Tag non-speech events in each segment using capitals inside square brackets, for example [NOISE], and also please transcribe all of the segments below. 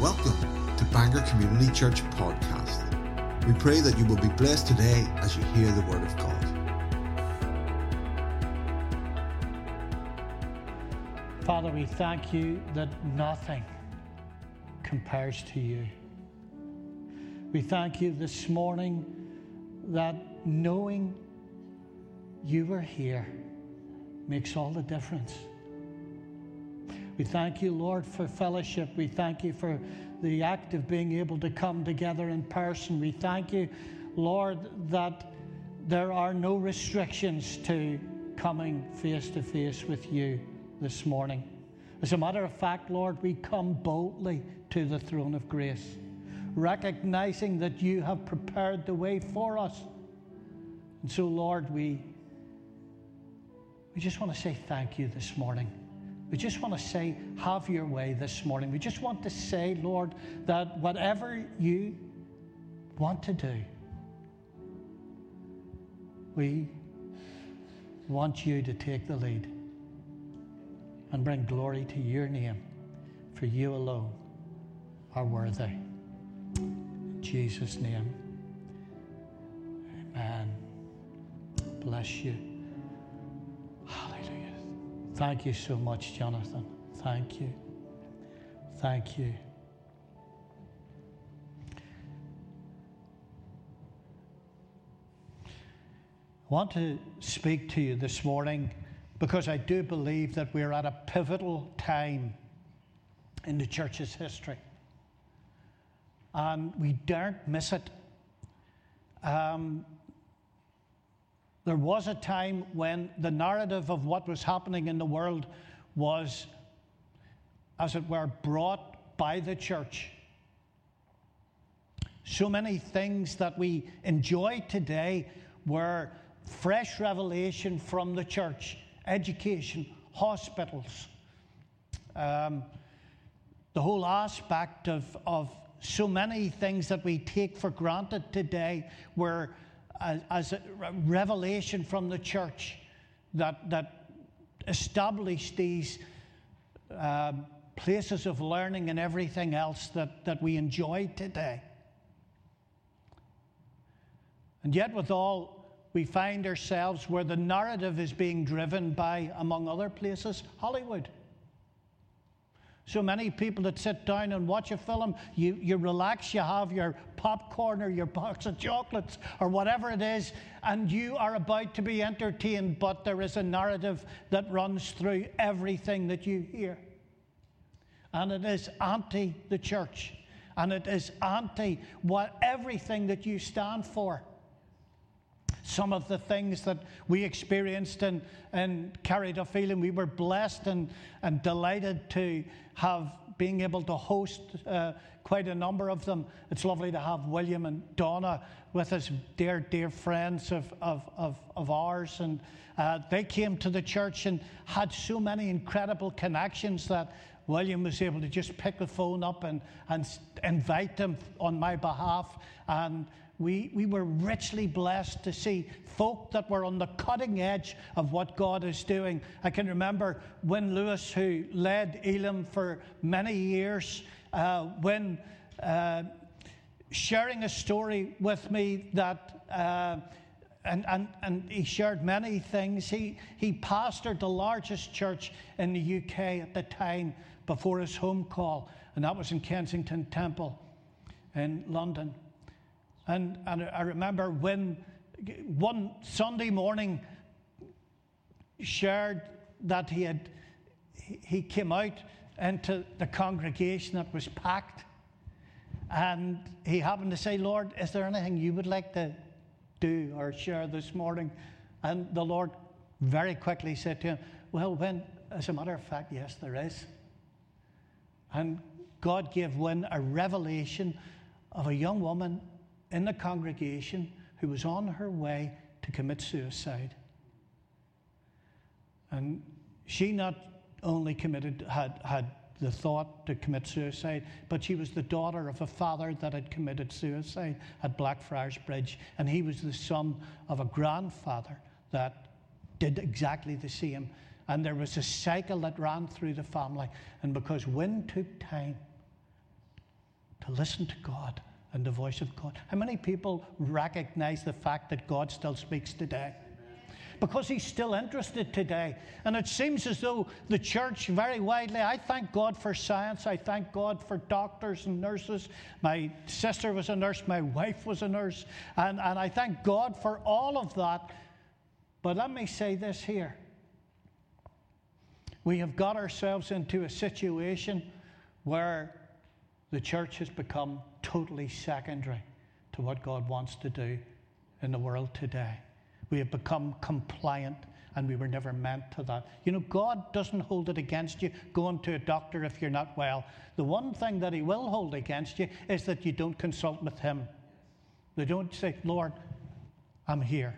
Welcome to Bangor Community Church Podcast. We pray that you will be blessed today as you hear the Word of God. Father, we thank you that nothing compares to you. We thank you this morning that knowing you were here makes all the difference. We thank you, Lord, for fellowship. We thank you for the act of being able to come together in person. We thank you, Lord, that there are no restrictions to coming face to face with you this morning. As a matter of fact, Lord, we come boldly to the throne of grace, recognizing that you have prepared the way for us. And so, Lord, we, we just want to say thank you this morning. We just want to say, have your way this morning. We just want to say, Lord, that whatever you want to do, we want you to take the lead and bring glory to your name, for you alone are worthy. In Jesus' name, amen. Bless you. Thank you so much, Jonathan. Thank you. Thank you. I want to speak to you this morning because I do believe that we're at a pivotal time in the church's history. And we daren't miss it. Um, there was a time when the narrative of what was happening in the world was, as it were, brought by the church. So many things that we enjoy today were fresh revelation from the church education, hospitals, um, the whole aspect of, of so many things that we take for granted today were as, as a revelation from the church that, that established these um, places of learning and everything else that, that we enjoy today. And yet, with all, we find ourselves where the narrative is being driven by, among other places, Hollywood. So many people that sit down and watch a film, you, you relax, you have your popcorn or your [LAUGHS] box of chocolates or whatever it is, and you are about to be entertained, but there is a narrative that runs through everything that you hear. And it is anti the church, and it is anti what everything that you stand for some of the things that we experienced and carried a feeling We were blessed and, and delighted to have being able to host uh, quite a number of them. It's lovely to have William and Donna with us, dear, dear friends of, of, of, of ours. And uh, they came to the church and had so many incredible connections that William was able to just pick the phone up and, and invite them on my behalf. And we, we were richly blessed to see folk that were on the cutting edge of what God is doing. I can remember Wynne Lewis, who led Elim for many years, uh, when uh, sharing a story with me that. Uh, and, and, and he shared many things. He, he pastored the largest church in the UK at the time before his home call, and that was in Kensington Temple in London. And, and I remember when one Sunday morning shared that he had he came out into the congregation that was packed and he happened to say lord is there anything you would like to do or share this morning? And the lord very quickly said to him well when as a matter of fact yes there is. And god gave Wynne a revelation of a young woman in the congregation who was on her way to commit suicide. And she not only committed, had, had the thought to commit suicide, but she was the daughter of a father that had committed suicide at Blackfriars Bridge. And he was the son of a grandfather that did exactly the same. And there was a cycle that ran through the family. And because Wynne took time to listen to God and the voice of God. How many people recognize the fact that God still speaks today? Because he's still interested today. And it seems as though the church, very widely, I thank God for science. I thank God for doctors and nurses. My sister was a nurse, my wife was a nurse. And, and I thank God for all of that. But let me say this here we have got ourselves into a situation where the church has become totally secondary to what God wants to do in the world today. We have become compliant and we were never meant to that. You know, God doesn't hold it against you going to a doctor if you're not well. The one thing that He will hold against you is that you don't consult with Him. They don't say, Lord, I'm here.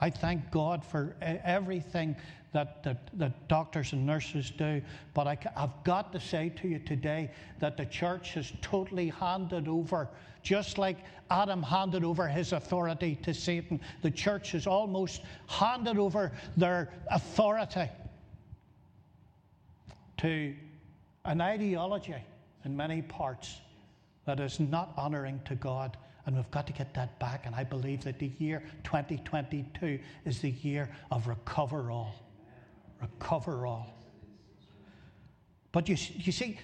I thank God for everything that, that, that doctors and nurses do. But I, I've got to say to you today that the church has totally handed over, just like Adam handed over his authority to Satan, the church has almost handed over their authority to an ideology in many parts that is not honoring to God. And we've got to get that back. And I believe that the year 2022 is the year of recover all. Recover all. But you, you see,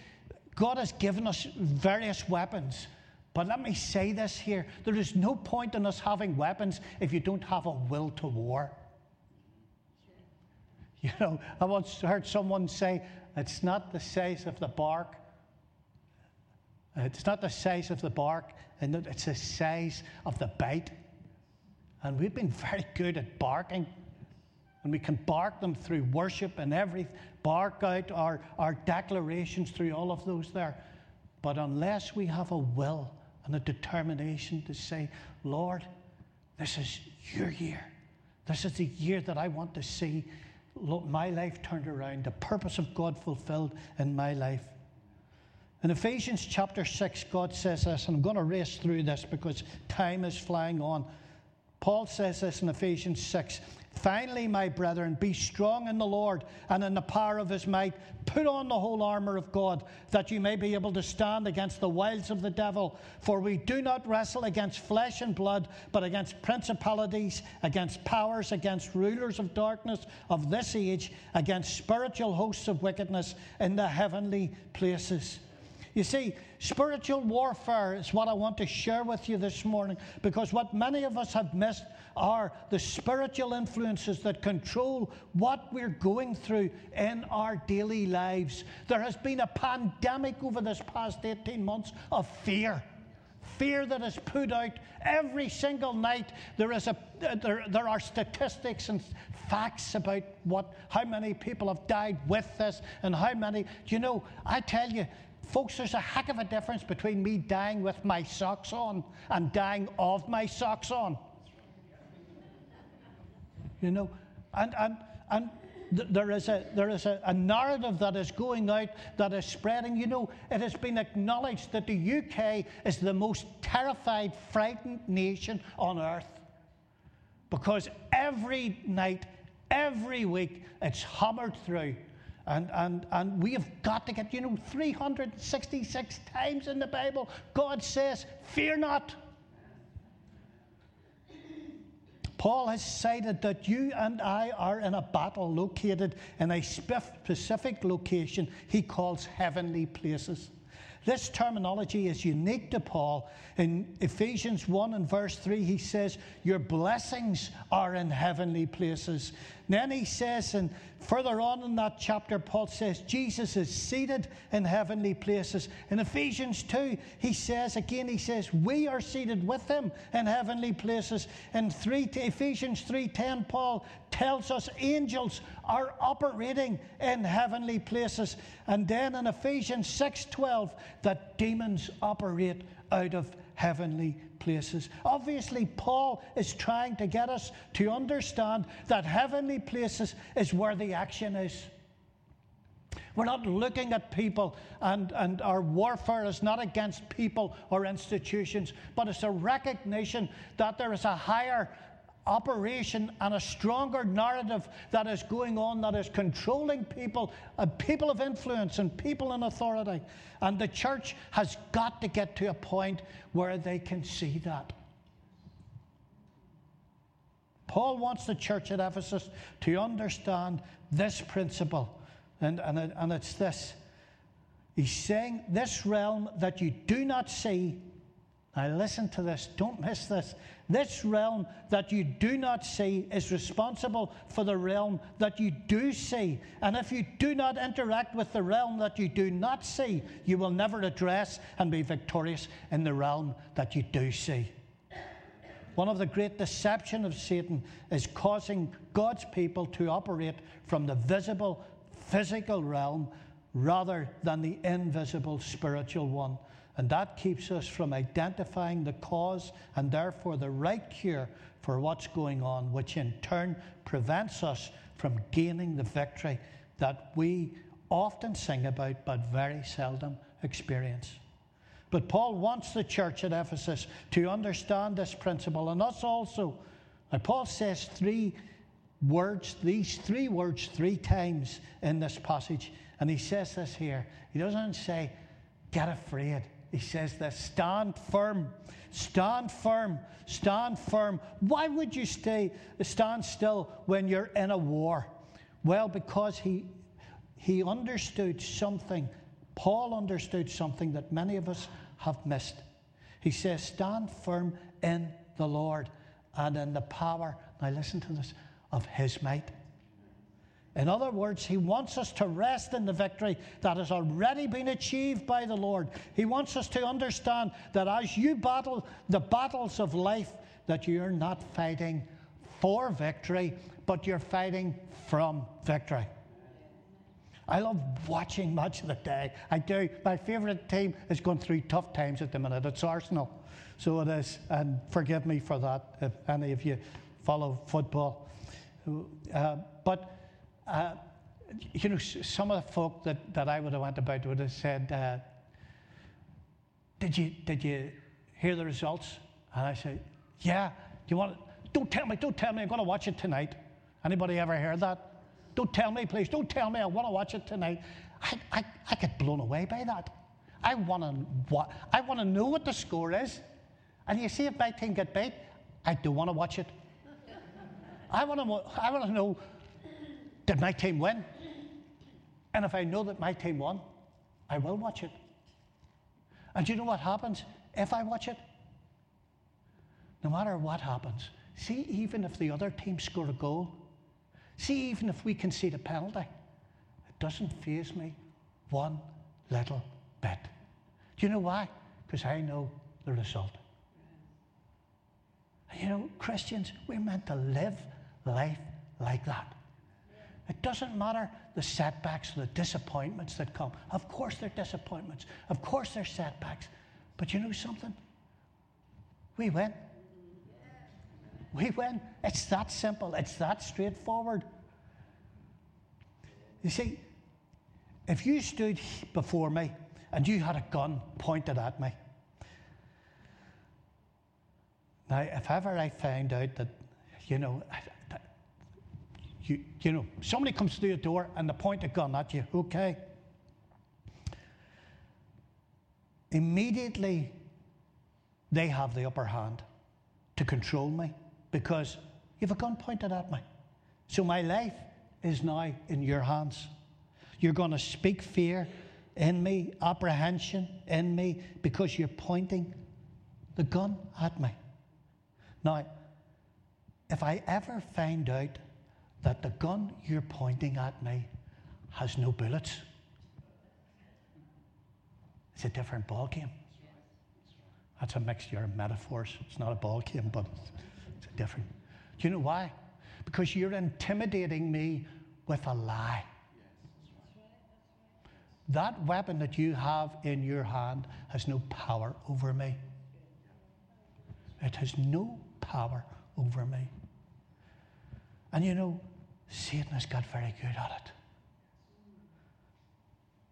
God has given us various weapons. But let me say this here there is no point in us having weapons if you don't have a will to war. You know, I once heard someone say, it's not the size of the bark, Uh, it's not the size of the bark, and it's the size of the bite. And we've been [LAUGHS] very good at barking. And we can bark them through worship and every bark out our, our declarations through all of those there. But unless we have a will and a determination to say, Lord, this is your year. This is the year that I want to see my life turned around, the purpose of God fulfilled in my life. In Ephesians chapter 6, God says this, and I'm going to race through this because time is flying on. Paul says this in Ephesians 6 Finally, my brethren, be strong in the Lord and in the power of his might. Put on the whole armour of God, that you may be able to stand against the wiles of the devil. For we do not wrestle against flesh and blood, but against principalities, against powers, against rulers of darkness of this age, against spiritual hosts of wickedness in the heavenly places. You see, spiritual warfare is what I want to share with you this morning because what many of us have missed are the spiritual influences that control what we're going through in our daily lives. There has been a pandemic over this past 18 months of fear fear that is put out every single night. There, is a, there, there are statistics and facts about what, how many people have died with this and how many. Do you know, I tell you, Folks, there's a heck of a difference between me dying with my socks on and dying of my socks on. You know, and, and, and there is, a, there is a, a, narrative that is going out that is spreading. You know, it has been acknowledged that the UK is the most terrified, frightened nation on earth because every night, every week, it's hammered through and, and, and we have got to get, you know, 366 times in the Bible, God says, Fear not. Paul has cited that you and I are in a battle located in a specific location he calls heavenly places. This terminology is unique to Paul. In Ephesians 1 and verse 3, he says, Your blessings are in heavenly places. Then he says, and further on in that chapter, Paul says, Jesus is seated in heavenly places. In Ephesians 2, he says, again, he says, We are seated with him in heavenly places. In 3, Ephesians 3.10, Paul tells us angels are operating in heavenly places. And then in Ephesians 6:12 that demons operate out of heavenly places. Obviously, Paul is trying to get us to understand that heavenly places is where the action is. We're not looking at people, and, and our warfare is not against people or institutions, but it's a recognition that there is a higher operation and a stronger narrative that is going on that is controlling people, uh, people of influence and people in authority. And the church has got to get to a point where they can see that. Paul wants the church at Ephesus to understand this principle, and, and, and it's this. He's saying, This realm that you do not see now, listen to this, don't miss this. This realm that you do not see is responsible for the realm that you do see. And if you do not interact with the realm that you do not see, you will never address and be victorious in the realm that you do see. One of the great deception of Satan is causing God's people to operate from the visible physical realm rather than the invisible spiritual one. And that keeps us from identifying the cause and therefore the right cure for what's going on, which in turn prevents us from gaining the victory that we often sing about but very seldom experience. But Paul wants the church at Ephesus to understand this principle and us also. Now, Paul says three words, these three words, three times in this passage. And he says this here. He doesn't say, get afraid. He says this stand firm, stand firm, stand firm. Why would you stay, stand still when you're in a war? Well, because he, he understood something. Paul understood something that many of us have missed. He says, Stand firm in the Lord and in the power, now listen to this, of his might. In other words, he wants us to rest in the victory that has already been achieved by the Lord. He wants us to understand that as you battle the battles of life, that you're not fighting for victory, but you're fighting from victory. I love watching Match of the Day. I do. My favourite team is going through tough times at the minute. It's Arsenal. So it is. And forgive me for that if any of you follow football. Uh, but uh, you know, some of the folk that, that I would have went about would have said, uh, did, you, did you hear the results? And I said, yeah. Do you want to, don't tell me, don't tell me, I'm going to watch it tonight. Anybody ever heard that? Don't tell me, please, don't tell me, I want to watch it tonight. I, I, I get blown away by that. I want to what I want to know what the score is. And you see if my team get beat, I do want to watch it. I want to I want to know did my team win? And if I know that my team won, I will watch it. And you know what happens if I watch it? No matter what happens, see, even if the other team score a goal, see, even if we concede a penalty, it doesn't faze me one little bit. Do you know why? Because I know the result. And you know, Christians, we're meant to live life like that. It doesn't matter the setbacks, the disappointments that come. Of course, they're disappointments. Of course, they're setbacks. But you know something? We win. We win. It's that simple, it's that straightforward. You see, if you stood before me and you had a gun pointed at me, now, if ever I found out that, you know, you, you know, somebody comes through the door and they point a gun at you, okay? Immediately, they have the upper hand to control me because you have a gun pointed at me. So my life is now in your hands. You're going to speak fear in me, apprehension in me, because you're pointing the gun at me. Now, if I ever find out that the gun you're pointing at me has no bullets. It's a different ball game. That's a mixture of metaphors. It's not a ball game, but it's a different. Do you know why? Because you're intimidating me with a lie. That weapon that you have in your hand has no power over me. It has no power over me. And you know, Satan has got very good at it.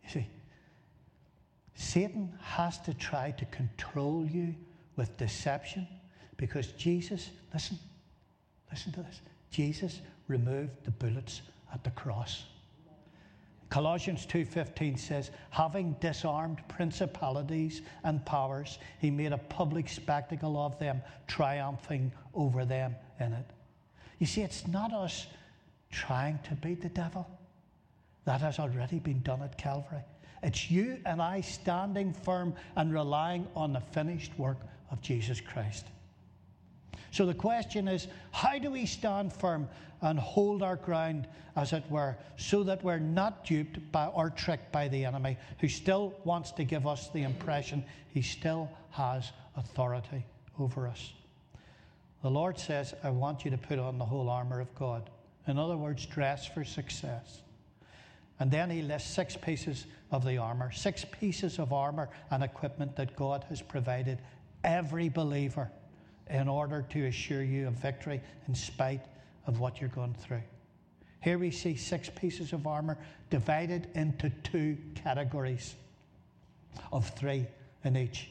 You see, Satan has to try to control you with deception because Jesus, listen, Listen to this. Jesus removed the bullets at the cross. Colossians 2:15 says, having disarmed principalities and powers, he made a public spectacle of them, triumphing over them in it. You see, it's not us trying to beat the devil. That has already been done at Calvary. It's you and I standing firm and relying on the finished work of Jesus Christ. So the question is how do we stand firm and hold our ground, as it were, so that we're not duped by or tricked by the enemy who still wants to give us the impression he still has authority over us? The Lord says, I want you to put on the whole armour of God. In other words, dress for success. And then he lists six pieces of the armour, six pieces of armour and equipment that God has provided every believer in order to assure you of victory in spite of what you're going through. Here we see six pieces of armour divided into two categories of three in each.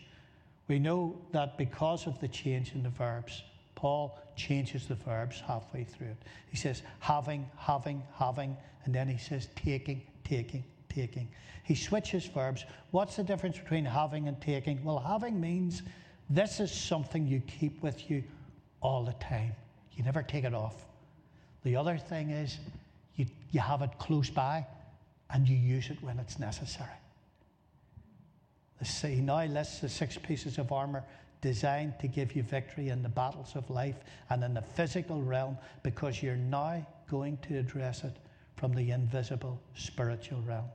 We know that because of the change in the verbs, Paul changes the verbs halfway through it. He says, having, having, having, and then he says, taking, taking, taking. He switches verbs. What's the difference between having and taking? Well, having means this is something you keep with you all the time. You never take it off. The other thing is you, you have it close by and you use it when it's necessary. He now lists the six pieces of armour designed to give you victory in the battles of life and in the physical realm because you're now going to address it from the invisible spiritual realm.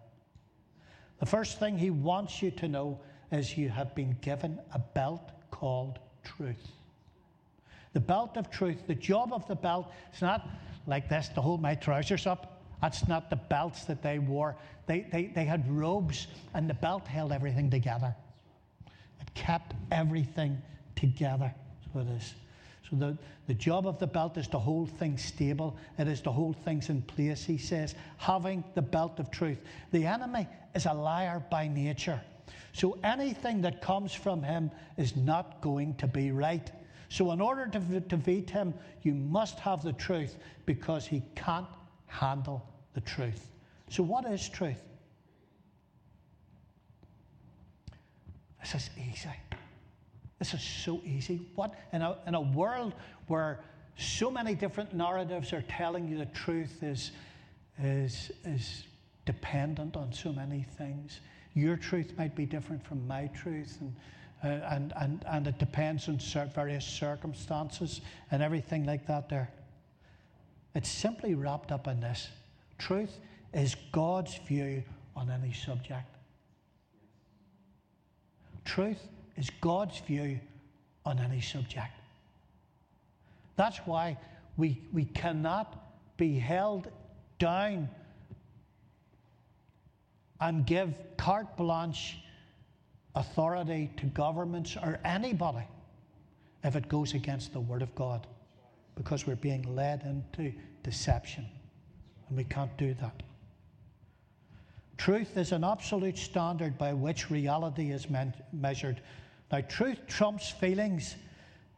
The first thing he wants you to know is you have been given a belt called truth. The belt of truth, the job of the belt, it's not like this to hold my trousers up. That's not the belts that they wore. They, they, they had robes, and the belt held everything together. Kept everything together. So it is. So the, the job of the belt is to hold things stable. It is to hold things in place, he says, having the belt of truth. The enemy is a liar by nature. So anything that comes from him is not going to be right. So, in order to defeat him, you must have the truth because he can't handle the truth. So, what is truth? This is easy. This is so easy. What in a, in a world where so many different narratives are telling you the truth is, is, is dependent on so many things. Your truth might be different from my truth, and, uh, and, and, and it depends on various circumstances and everything like that there. It's simply wrapped up in this truth is God's view on any subject. Truth is God's view on any subject. That's why we, we cannot be held down and give carte blanche authority to governments or anybody if it goes against the Word of God because we're being led into deception and we can't do that. Truth is an absolute standard by which reality is measured. Now, truth trumps feelings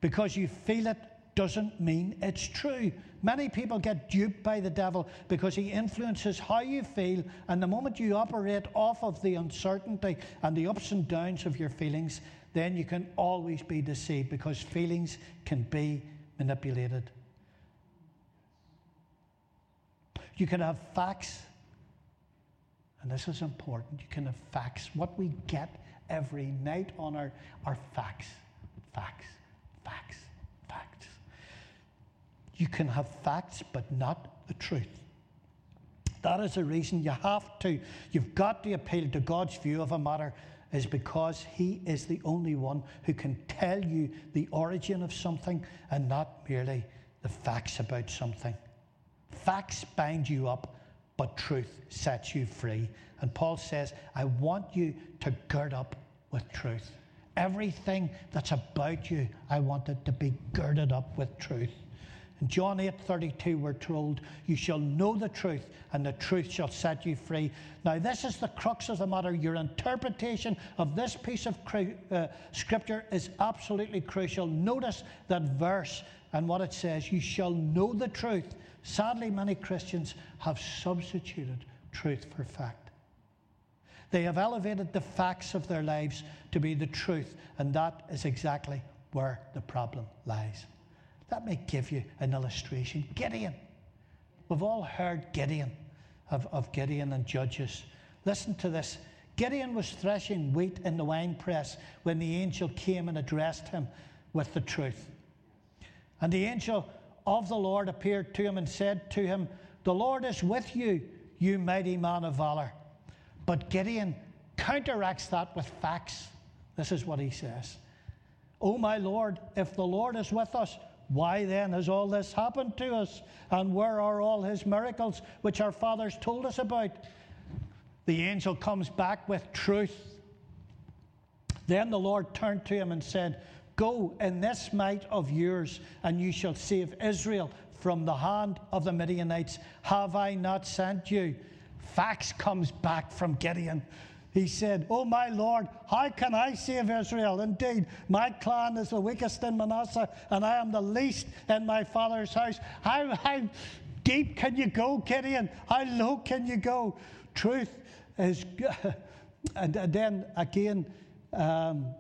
because you feel it doesn't mean it's true. Many people get duped by the devil because he influences how you feel, and the moment you operate off of the uncertainty and the ups and downs of your feelings, then you can always be deceived because feelings can be manipulated. You can have facts, and this is important. You can have facts. What we get every night on our, our facts, facts, facts. You can have facts, but not the truth. That is the reason you have to, you've got to appeal to God's view of a matter, is because He is the only one who can tell you the origin of something and not merely the facts about something. Facts bind you up, but truth sets you free. And Paul says, I want you to gird up with truth. Everything that's about you, I want it to be girded up with truth. In John 8 32, we're told, You shall know the truth, and the truth shall set you free. Now, this is the crux of the matter. Your interpretation of this piece of uh, scripture is absolutely crucial. Notice that verse and what it says, you shall know the truth. Sadly, many Christians have substituted truth for fact. They have elevated the facts of their lives to be the truth, and that is exactly where the problem lies. Let me give you an illustration. Gideon. We've all heard Gideon, of, of Gideon and Judges. Listen to this. Gideon was threshing wheat in the winepress when the angel came and addressed him with the truth. And the angel of the Lord appeared to him and said to him, The Lord is with you, you mighty man of valor. But Gideon counteracts that with facts. This is what he says Oh, my Lord, if the Lord is with us, why then has all this happened to us? And where are all his miracles which our fathers told us about? The angel comes back with truth. Then the Lord turned to him and said, Go in this might of yours, and you shall save Israel from the hand of the Midianites. Have I not sent you? Facts comes back from Gideon. He said, Oh, my Lord, how can I save Israel? Indeed, my clan is the weakest in Manasseh, and I am the least in my father's house. How, how deep can you go, Gideon? How low can you go? Truth is. [LAUGHS] and then again, um,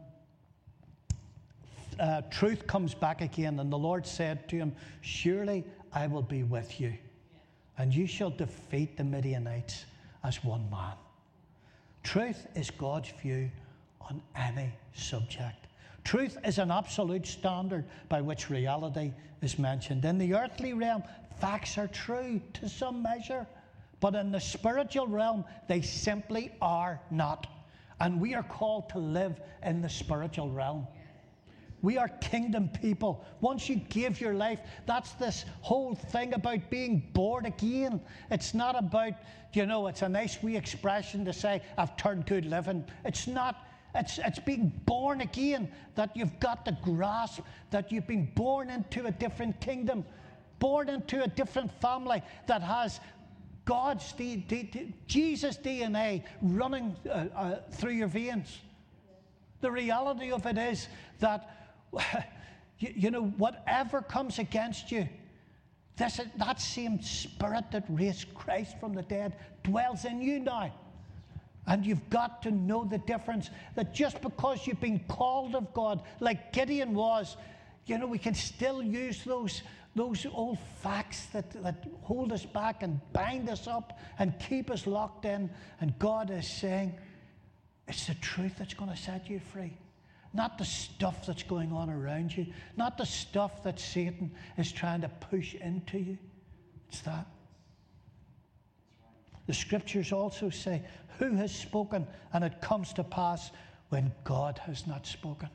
uh, truth comes back again, and the Lord said to him, Surely I will be with you, and you shall defeat the Midianites as one man. Truth is God's view on any subject. Truth is an absolute standard by which reality is mentioned. In the earthly realm, facts are true to some measure, but in the spiritual realm, they simply are not. And we are called to live in the spiritual realm. We are kingdom people. Once you give your life, that's this whole thing about being born again. It's not about, you know, it's a nice wee expression to say, I've turned good living. It's not. It's, it's being born again that you've got the grasp that you've been born into a different kingdom, born into a different family that has God's, D, D, D, Jesus DNA running uh, uh, through your veins. The reality of it is that [LAUGHS] you, you know, whatever comes against you, this, that same spirit that raised Christ from the dead dwells in you now. And you've got to know the difference that just because you've been called of God, like Gideon was, you know, we can still use those, those old facts that, that hold us back and bind us up and keep us locked in. And God is saying, it's the truth that's going to set you free. Not the stuff that's going on around you, not the stuff that Satan is trying to push into you. It's that. The scriptures also say, Who has spoken? And it comes to pass when God has not spoken.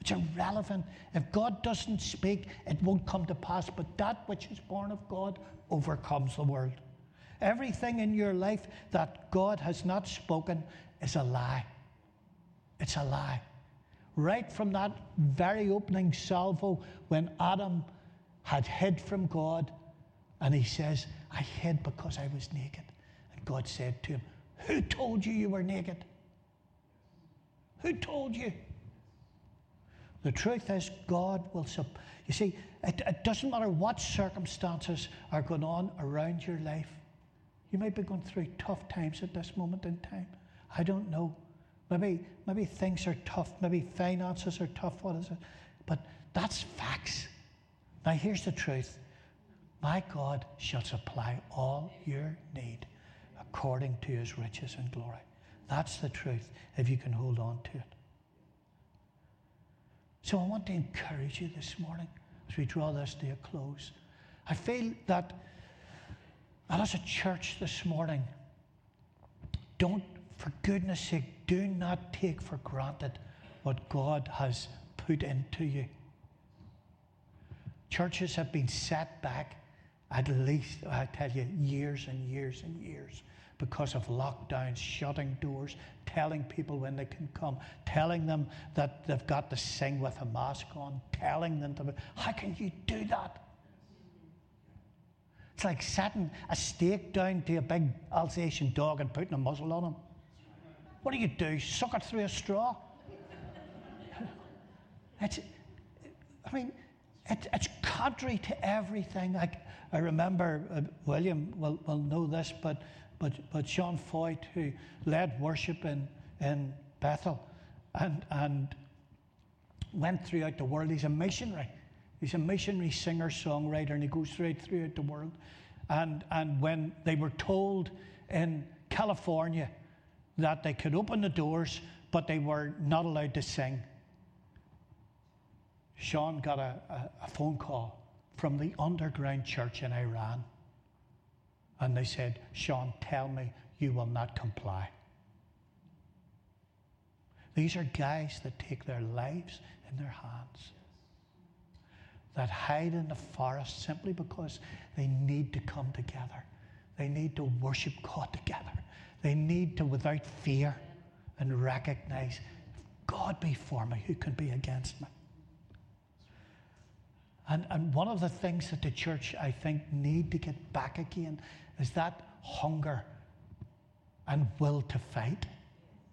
It's irrelevant. If God doesn't speak, it won't come to pass. But that which is born of God overcomes the world. Everything in your life that God has not spoken is a lie. It's a lie right from that very opening salvo when Adam had hid from God. And he says, I hid because I was naked. And God said to him, Who told you you were naked? Who told you? The truth is, God will. Sub- you see, it, it doesn't matter what circumstances are going on around your life. You might be going through tough times at this moment in time. I don't know. Maybe, maybe things are tough. Maybe finances are tough. What is it? But that's facts. Now, here's the truth My God shall supply all your need according to his riches and glory. That's the truth, if you can hold on to it. So, I want to encourage you this morning as we draw this to a close. I feel that, as a church this morning, don't, for goodness sake, do not take for granted what God has put into you. Churches have been set back at least, I tell you, years and years and years because of lockdowns, shutting doors, telling people when they can come, telling them that they've got to sing with a mask on, telling them to. How can you do that? It's like setting a steak down to a big Alsatian dog and putting a muzzle on him. What do you do? Suck it through a straw? It's, I mean, it, it's contrary to everything. I, I remember uh, William will, will know this, but, but, but Sean Feucht, who led worship in, in Bethel and, and went throughout the world, he's a missionary. He's a missionary singer songwriter, and he goes throughout, throughout the world. And, and when they were told in California that they could open the doors, but they were not allowed to sing, Sean got a, a, a phone call from the underground church in Iran. And they said, Sean, tell me you will not comply. These are guys that take their lives in their hands, that hide in the forest simply because they need to come together. They need to worship God together. They need to, without fear, and recognize God be for me, who can be against me? And, and one of the things that the church, I think, need to get back again is that hunger and will to fight,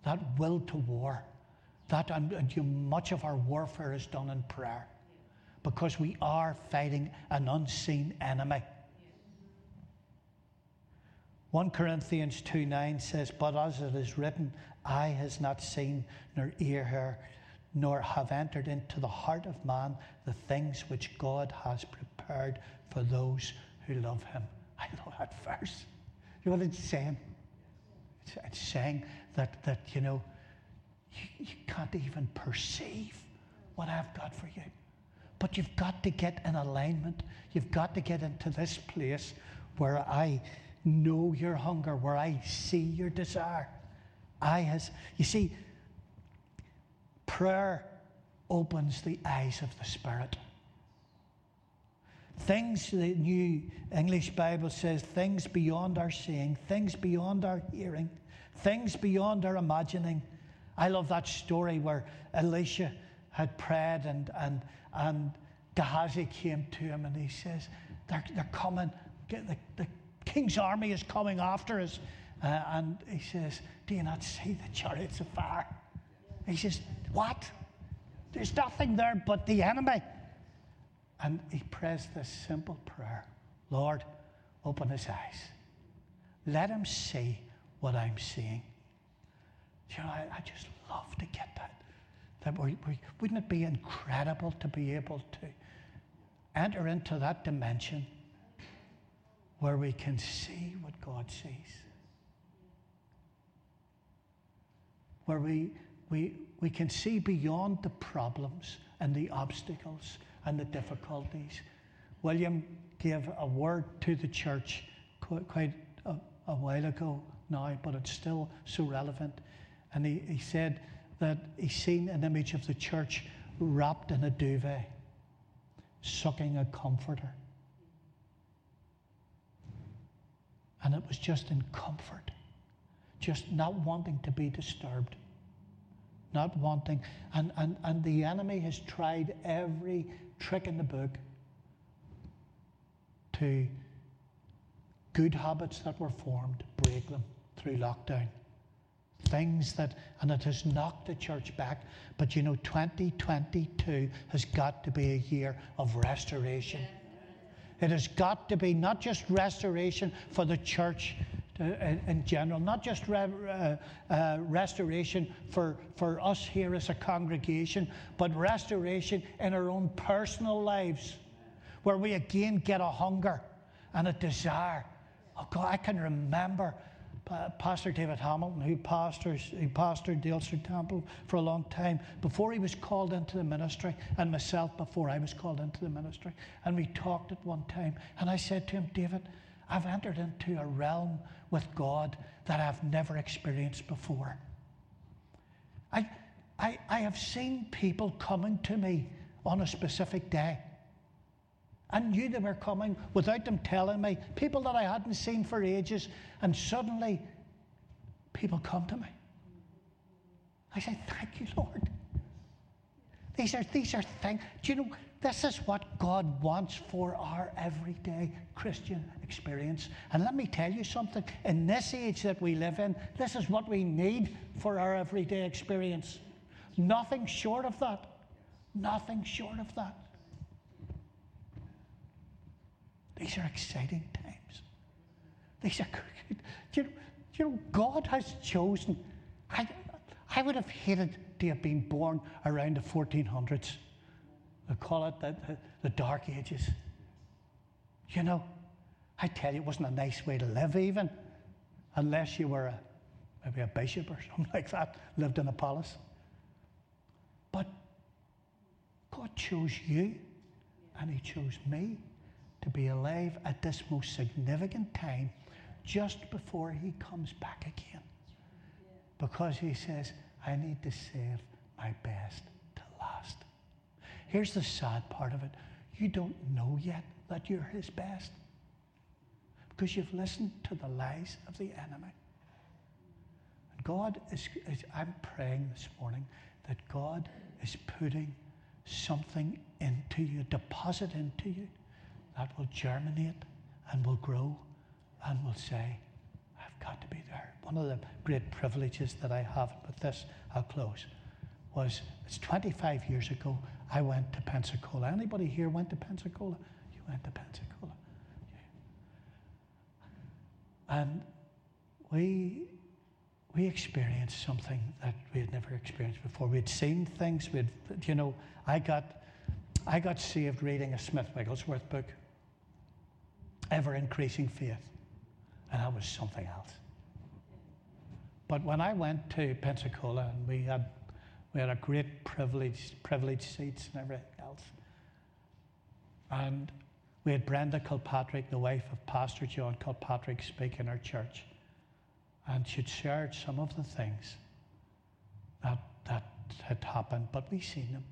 that will to war. That and, and much of our warfare is done in prayer because we are fighting an unseen enemy. 1 Corinthians 2 9 says, But as it is written, eye has not seen, nor ear heard, nor have entered into the heart of man the things which God has prepared for those who love him. I love that verse. You know what it's saying? It's, saying that, that, you know, you, you can't even perceive what I've got for you. But you've got to get in alignment. You've got to get into this place where I know your hunger, where I see your desire. I has, you see, prayer opens the eyes of the Spirit. Things, the New English Bible says, things beyond our seeing, things beyond our hearing, things beyond our imagining. I love that story where Elisha had prayed and, and, and Gehazi came to him and he says, They're, they're coming. get The, the king's army is coming after us. Uh, and he says, Do you not see the chariots of fire? He says, What? There's nothing there but the enemy. And he prays this simple prayer Lord, open his eyes. Let him see what I'm seeing. You know, I, I just love to get that. That we, we, wouldn't it be incredible to be able to enter into that dimension where we can see what God sees? Where we, we, we can see beyond the problems and the obstacles and the difficulties. William gave a word to the church quite, a, a while ago now, but it's still so relevant. And he, he said that he's seen an image of the church wrapped in a duvet, sucking a comforter. And it was just in comfort, just not wanting to be disturbed not wanting. And, and, and the enemy has tried every trick in the book to good habits that were formed, break them through lockdown. Things that, and it has knocked the church back. But you know, 2022 has got to be a year of restoration. It has got to be not just restoration for the church uh, in general, not just re- uh, uh, restoration for, for us here as a congregation, but restoration in our own personal lives, where we again get a hunger and a desire. Oh God, I can remember Pastor David Hamilton, who pastors, who pastored the Ulster Temple for a long time, before he was called into the ministry, and myself before I was called into the ministry. And we talked at one time, and I said to him, David, I've entered into a realm with God that I've never experienced before. I, I, I have seen people coming to me on a specific day. I knew they were coming without them telling me, people that I hadn't seen for ages, and suddenly people come to me. I say, Thank you, Lord. These are, these are things. Do you know, this is what God wants for our everyday Christian experience. And let me tell you something in this age that we live in, this is what we need for our everyday experience. Nothing short of that. Nothing short of that. These are exciting times. These are, you know, you know God has chosen. I, I would have hated to have been born around the 1400s. They call it the, the, the Dark Ages. You know, I tell you, it wasn't a nice way to live, even, unless you were a, maybe a bishop or [LAUGHS] something like that, lived in a palace. But God chose you, and He chose me to be alive at this most significant time just before He comes back again. Because He says, I need to save my best to last. Here's the sad part of it you don't know yet that you're His best because you've listened to the lies of the enemy. And God is, is, I'm praying this morning that God is putting something into you, deposit into you that will germinate and will grow and will say, I've got to be there. One of the great privileges that I have with this, I'll close, was it's 25 years ago I went to Pensacola. Anybody here went to Pensacola? You went to Pensacola. And we, we experienced something that we had never experienced before. We had seen things. We'd, you know, I got, I got saved reading a Smith Wigglesworth book, Ever Increasing Faith. And that was something else. But when I went to Pensacola and we had, we had a great privilege, privileged seats and everything else. And we had Brenda Kilpatrick, the wife of Pastor John Kilpatrick, speak in our church. And she'd shared some of the things that, that had happened, but we seen them.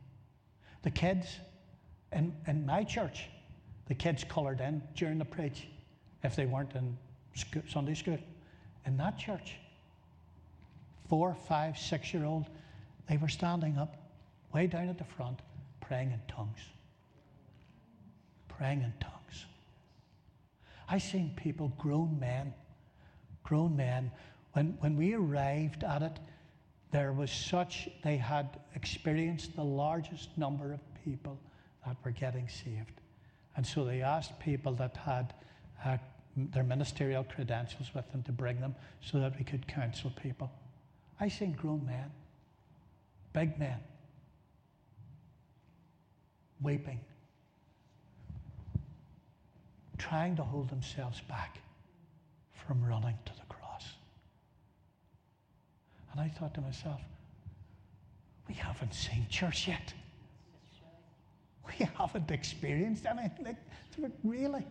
The kids in, in my church, the kids coloured in during the preach if they weren't in school, Sunday school. In that church, four, five, six year old, they were standing up way down at the front praying in tongues praying in tongues. I seen people, grown men, grown men, when, when we arrived at it, there was such, they had experienced the largest number of people that were getting saved. And so they asked people that had uh, their ministerial credentials with them to bring them so that we could counsel people. I seen grown men, big men, weeping trying to hold themselves back from running to the cross. And I thought to myself, we haven't seen church yet. We [LAUGHS] haven't experienced anything like really.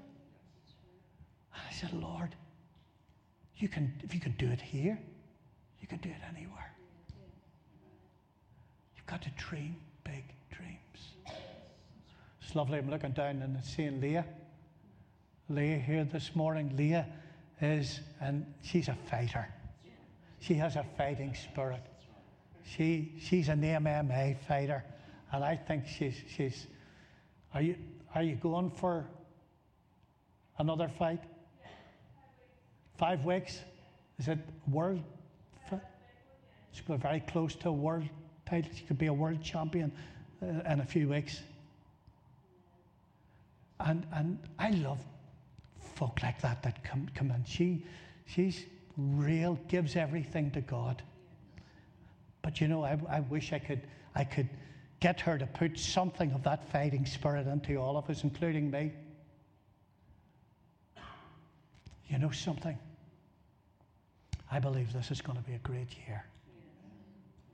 I said, Lord, you can if you can do it here, you can do it anywhere. You've got to dream big dreams. It's lovely. I'm looking down and seeing Leah. Leah here this morning. Leah is, and she's a fighter. She has a fighting spirit. She, she's an MMA fighter, and I think she's, she's. Are you, are you going for another fight? Five weeks? Is it world? She's going very close to a world title. She could be a world champion uh, in a few weeks. And, and I love folk like that that come, come in. She, she's real, gives everything to God. But you know, I, I wish I could, I could get her to put something of that fighting spirit into all of us, including me. You know something? I believe this is going to be a great year.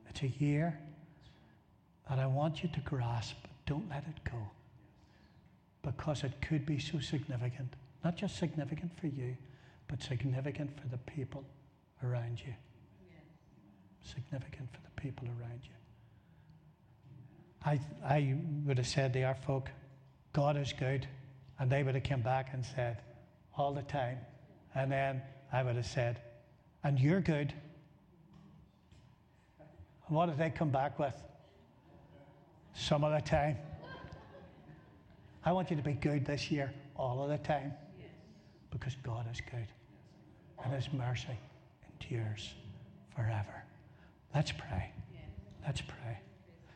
It's a year that I want you to grasp. Don't let it go. Because it could be so significant. Not just significant for you, but significant for the people around you. Significant for the people around you. I, I would have said to our folk, God is good. And they would have come back and said, all the time. And then I would have said, and you're good. And what did they come back with? Some of the time. I want you to be good this year, all of the time because God is good and His mercy endures forever. Let's pray. Let's pray.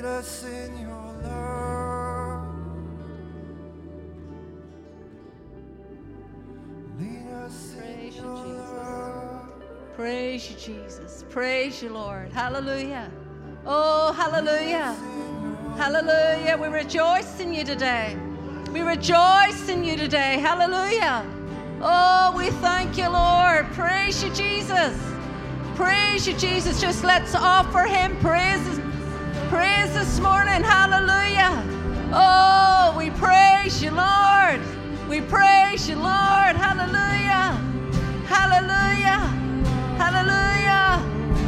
lead us in your love. Lead us Praise your Jesus. love. Praise you, Jesus. Praise you, Lord. Hallelujah. Oh, hallelujah. Hallelujah. We rejoice in you today. We rejoice in you today. Hallelujah. Oh, we thank you, Lord. Praise you, Jesus. Praise you, Jesus. Just let's offer him praises. Praise this morning. Hallelujah. Oh, we praise you, Lord. We praise you, Lord. Hallelujah. Hallelujah. Hallelujah.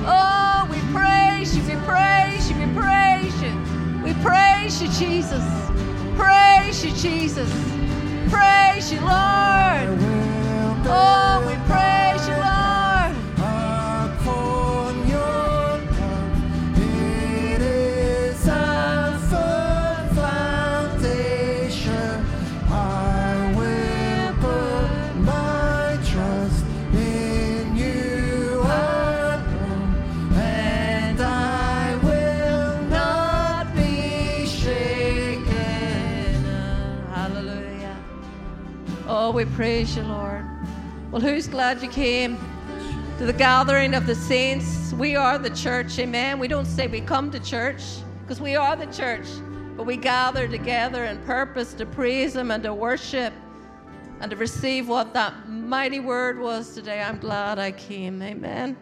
Oh, we praise you. We praise you. We praise you. We praise you, Jesus. Praise you, Jesus. Praise you, Lord. Oh, we praise you, Lord. Oh, we praise you, Lord. Well, who's glad you came to the gathering of the saints? We are the church, amen. We don't say we come to church because we are the church, but we gather together in purpose to praise Him and to worship and to receive what that mighty word was today. I'm glad I came, amen.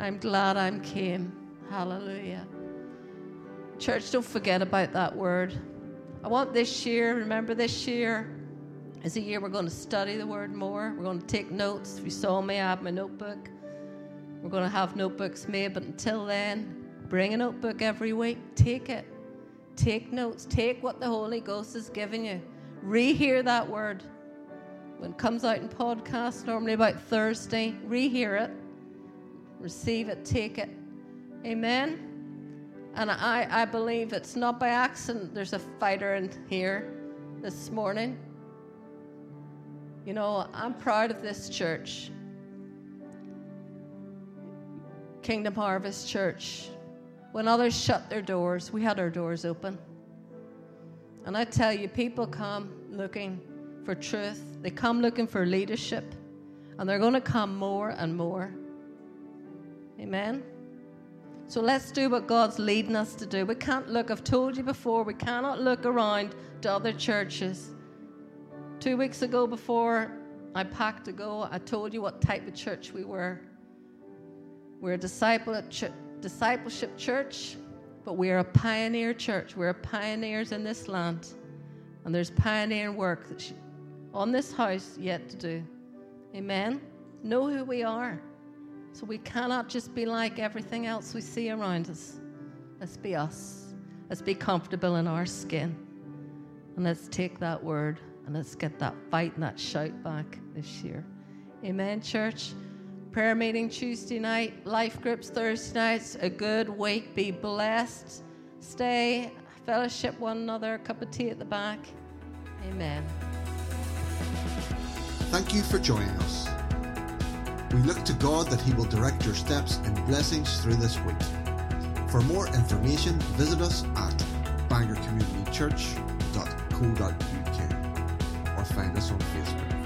I'm glad I came. Hallelujah. Church, don't forget about that word. I want this year, remember this year is a year we're going to study the word more. We're going to take notes. If you saw me, I have my notebook. We're going to have notebooks made, but until then, bring a notebook every week. Take it. Take notes. Take what the Holy Ghost has given you. Rehear that word. When it comes out in podcast, normally about Thursday, rehear it. Receive it. Take it. Amen. And I, I believe it's not by accident there's a fighter in here this morning. You know, I'm proud of this church. Kingdom Harvest Church. When others shut their doors, we had our doors open. And I tell you, people come looking for truth, they come looking for leadership, and they're going to come more and more. Amen. So let's do what God's leading us to do. We can't look, I've told you before, we cannot look around to other churches. Two weeks ago, before I packed to go, I told you what type of church we were. We're a discipleship church, but we're a pioneer church. We're pioneers in this land. And there's pioneer work that's on this house yet to do. Amen? Know who we are. So we cannot just be like everything else we see around us. Let's be us. Let's be comfortable in our skin. And let's take that word and let's get that fight and that shout back this year. Amen, church. Prayer meeting Tuesday night, life groups Thursday nights. A good week. Be blessed. Stay, fellowship one another, cup of tea at the back. Amen. Thank you for joining us. We look to God that He will direct your steps and blessings through this week. For more information, visit us at bangorcommunitychurch.co.uk or find us on Facebook.